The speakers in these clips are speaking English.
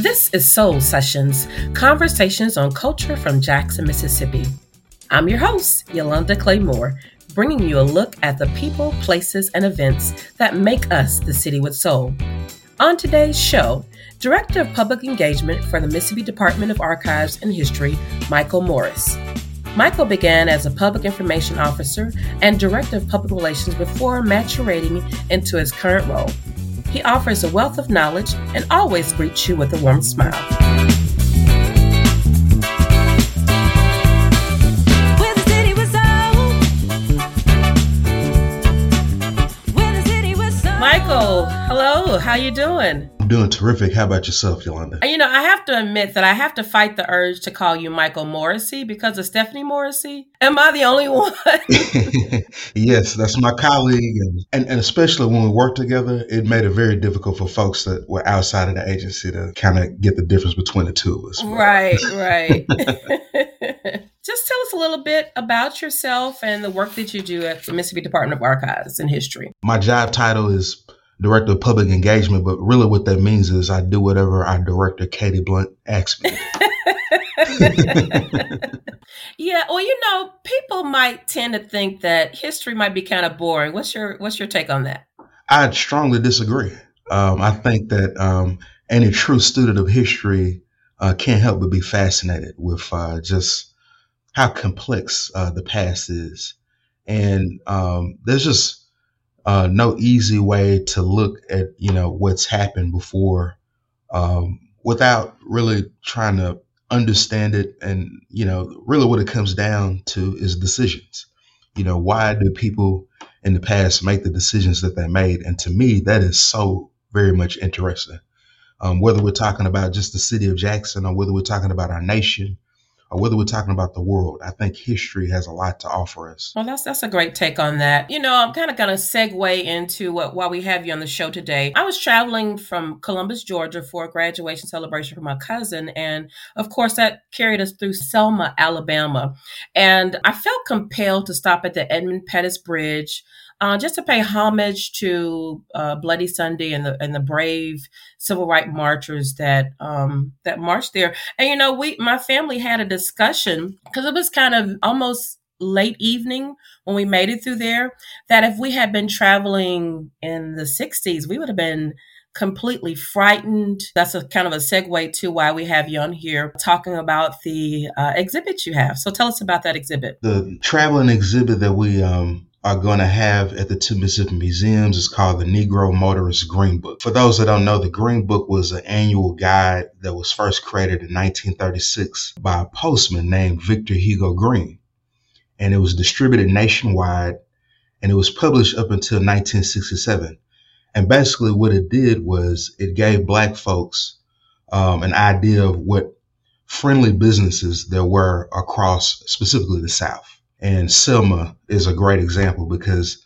This is Soul Sessions, conversations on culture from Jackson, Mississippi. I'm your host, Yolanda Clay Moore, bringing you a look at the people, places, and events that make us the city with soul. On today's show, Director of Public Engagement for the Mississippi Department of Archives and History, Michael Morris. Michael began as a public information officer and director of public relations before maturating into his current role. He offers a wealth of knowledge and always greets you with a warm smile. Hello. How you doing? I'm doing terrific. How about yourself, Yolanda? Uh, you know, I have to admit that I have to fight the urge to call you Michael Morrissey because of Stephanie Morrissey. Am I the only one? yes, that's my colleague. And, and, and, especially when we work together, it made it very difficult for folks that were outside of the agency to kind of get the difference between the two of us. Right, right. Just tell us a little bit about yourself and the work that you do at the Mississippi Department of Archives and History. My job title is director of public engagement, but really what that means is I do whatever our director Katie Blount asks me. yeah, well, you know, people might tend to think that history might be kind of boring. What's your what's your take on that? I strongly disagree. Um, I think that um, any true student of history uh, can't help but be fascinated with uh, just how complex uh, the past is, and um, there's just uh, no easy way to look at you know what's happened before um, without really trying to understand it. And you know really what it comes down to is decisions. You know why do people in the past make the decisions that they made? And to me that is so very much interesting. Um, whether we're talking about just the city of jackson or whether we're talking about our nation or whether we're talking about the world, I think history has a lot to offer us. Well, that's that's a great take on that. You know, I'm kind of going to segue into what while we have you on the show today. I was traveling from Columbus, Georgia, for a graduation celebration for my cousin, and of course that carried us through Selma, Alabama, and I felt compelled to stop at the Edmund Pettus Bridge uh, just to pay homage to uh, Bloody Sunday and the and the brave civil rights marchers that um, that marched there. And you know, we my family had a discussion because it was kind of almost late evening when we made it through there. That if we had been traveling in the '60s, we would have been completely frightened. That's a kind of a segue to why we have you on here talking about the uh, exhibit you have. So tell us about that exhibit. The traveling exhibit that we um, are going to have at the two Mississippi museums is called the Negro Motorist Green Book. For those that don't know, the Green Book was an annual guide that was first created in 1936 by a postman named Victor Hugo Green. And it was distributed nationwide and it was published up until 1967. And basically, what it did was it gave Black folks um, an idea of what friendly businesses there were across specifically the South. And Selma is a great example because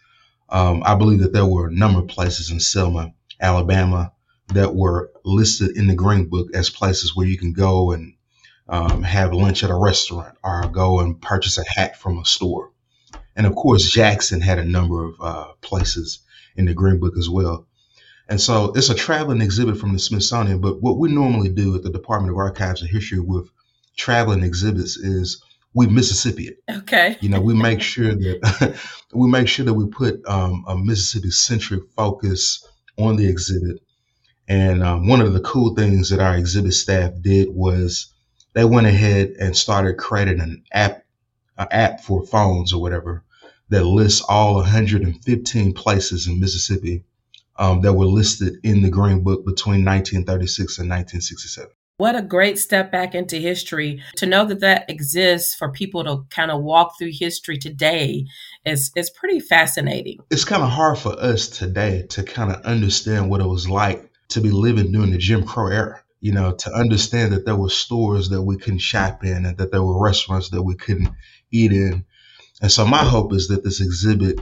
um, I believe that there were a number of places in Selma, Alabama, that were listed in the Green Book as places where you can go and um, have lunch at a restaurant or go and purchase a hat from a store. And of course, Jackson had a number of uh, places in the Green Book as well. And so it's a traveling exhibit from the Smithsonian. But what we normally do at the Department of Archives and History with traveling exhibits is we Mississippi it. Okay. You know, we make sure that we make sure that we put um, a Mississippi centric focus on the exhibit. And um, one of the cool things that our exhibit staff did was they went ahead and started creating an app, an app for phones or whatever that lists all 115 places in Mississippi um, that were listed in the Green Book between 1936 and 1967. What a great step back into history. To know that that exists for people to kind of walk through history today is, is pretty fascinating. It's kind of hard for us today to kind of understand what it was like to be living during the Jim Crow era. You know, to understand that there were stores that we couldn't shop in and that there were restaurants that we couldn't eat in. And so my hope is that this exhibit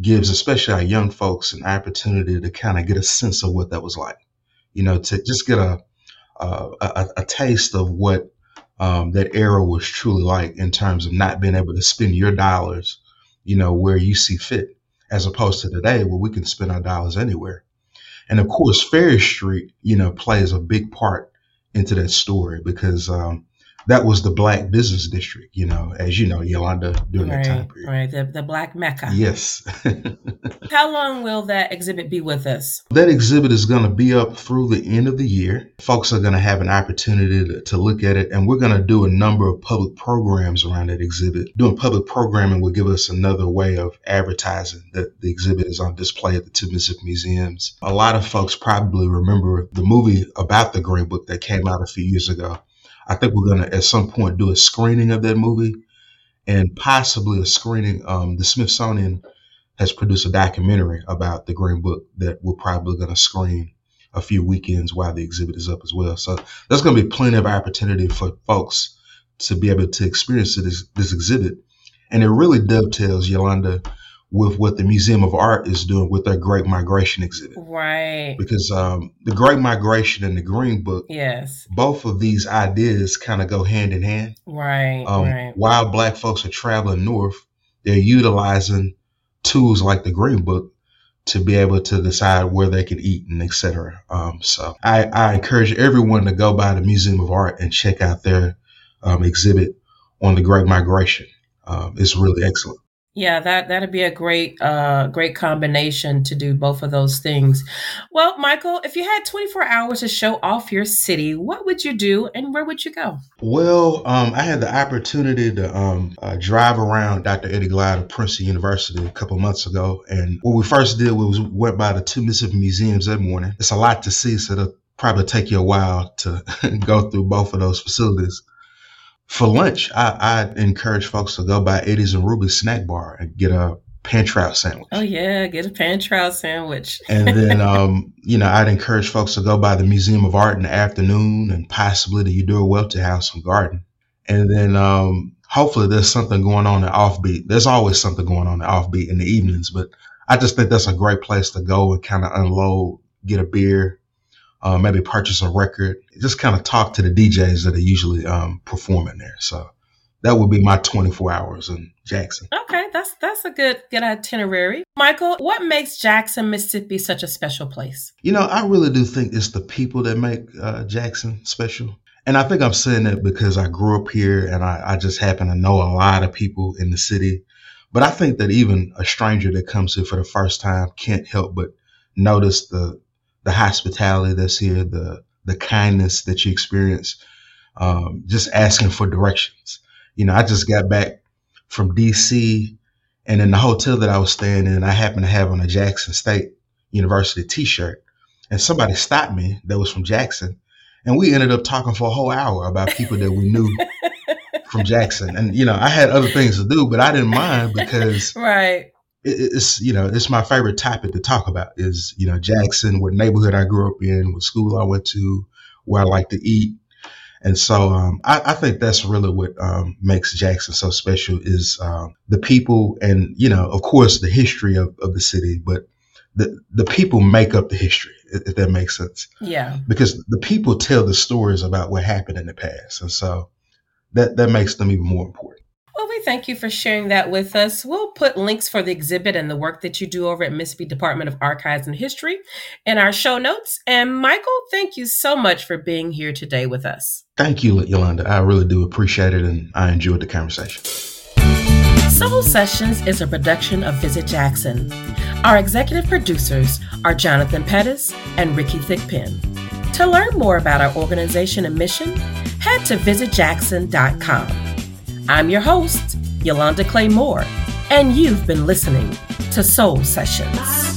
gives especially our young folks an opportunity to kind of get a sense of what that was like. You know, to just get a uh, a, a, taste of what um, that era was truly like in terms of not being able to spend your dollars, you know, where you see fit, as opposed to today where we can spend our dollars anywhere. And of course, Farish Street, you know, plays a big part into that story because um, that was the black business district, you know, as you know, Yolanda during right, that time period. Right, the, the Black Mecca. Yes. How long will that exhibit be with us? That exhibit is going to be up through the end of the year. Folks are going to have an opportunity to, to look at it, and we're going to do a number of public programs around that exhibit. Doing public programming will give us another way of advertising that the exhibit is on display at the two Mississippi Museums. A lot of folks probably remember the movie about the Green Book that came out a few years ago. I think we're going to at some point do a screening of that movie and possibly a screening. Um, the Smithsonian has produced a documentary about the Green Book that we're probably going to screen a few weekends while the exhibit is up as well. So there's going to be plenty of opportunity for folks to be able to experience this, this exhibit. And it really dovetails, Yolanda, with what the Museum of Art is doing with their Great Migration exhibit. Right. Because um, the Great Migration and the Green Book, yes, both of these ideas kind of go hand in hand. Right. Um, right. While Black folks are traveling north, they're utilizing tools like the Green Book to be able to decide where they can eat and etc. Um, so I, I, encourage everyone to go by the Museum of Art and check out their um, exhibit on the Great Migration. Um, it's really excellent. Yeah, that that'd be a great uh great combination to do both of those things. Well, Michael, if you had 24 hours to show off your city, what would you do and where would you go? Well, um, I had the opportunity to um, uh, drive around Dr. Eddie Glaude of Princeton University a couple months ago, and what we first did was went by the two Mississippi museums that morning. It's a lot to see, so it'll probably take you a while to go through both of those facilities for lunch, I, I encourage folks to go by Eddie's and Ruby's snack bar and get a pan trout sandwich. Oh yeah, get a pan trout sandwich. and then, um, you know, I'd encourage folks to go by the Museum of Art in the afternoon and possibly the Eudora Welty House and Garden. And then, um, hopefully, there's something going on at Offbeat. There's always something going on at Offbeat in the evenings, but I just think that's a great place to go and kind of unload, get a beer, uh, maybe purchase a record, just kind of talk to the DJs that are usually um, performing there. So that would be my 24 hours in Jackson. Okay, that's that's a good good itinerary. Michael, what makes Jackson, Mississippi such a special place? You know, I really do think it's the people that make uh, Jackson special. And I think I'm saying that because I grew up here and I, I just happen to know a lot of people in the city. But I think that even a stranger that comes here for the first time can't help but notice the the hospitality that's here, the the kindness that you experience, um, just asking for directions. You know, I just got back from DC, and in the hotel that I was staying in, I happened to have on a Jackson State University T-shirt, and somebody stopped me that was from Jackson, and we ended up talking for a whole hour about people that we knew from Jackson. And you know, I had other things to do, but I didn't mind because right it's you know it's my favorite topic to talk about is you know Jackson, what neighborhood I grew up in, what school I went to, where I like to eat, and so um, I, I, think that's really what um, makes Jackson so special is um, the people and you know of course the history of, of the city, but the the people make up the history if that makes sense. Yeah, because the people tell the stories about what happened in the past, and so that that makes them even more important. We thank you for sharing that with us. We'll put links for the exhibit and the work that you do over at Mississippi Department of Archives and History in our show notes. And Michael, thank you so much for being here today with us. Thank you, Yolanda. I really do appreciate it and I enjoyed the conversation. Soul Sessions is a production of Visit Jackson. Our executive producers are Jonathan Pettis and Rickey Thigpen. To learn more about our organization and mission, head to visitjackson.com. I'm your host, Yolanda Clay Moore, and you've been listening to Soul Sessions.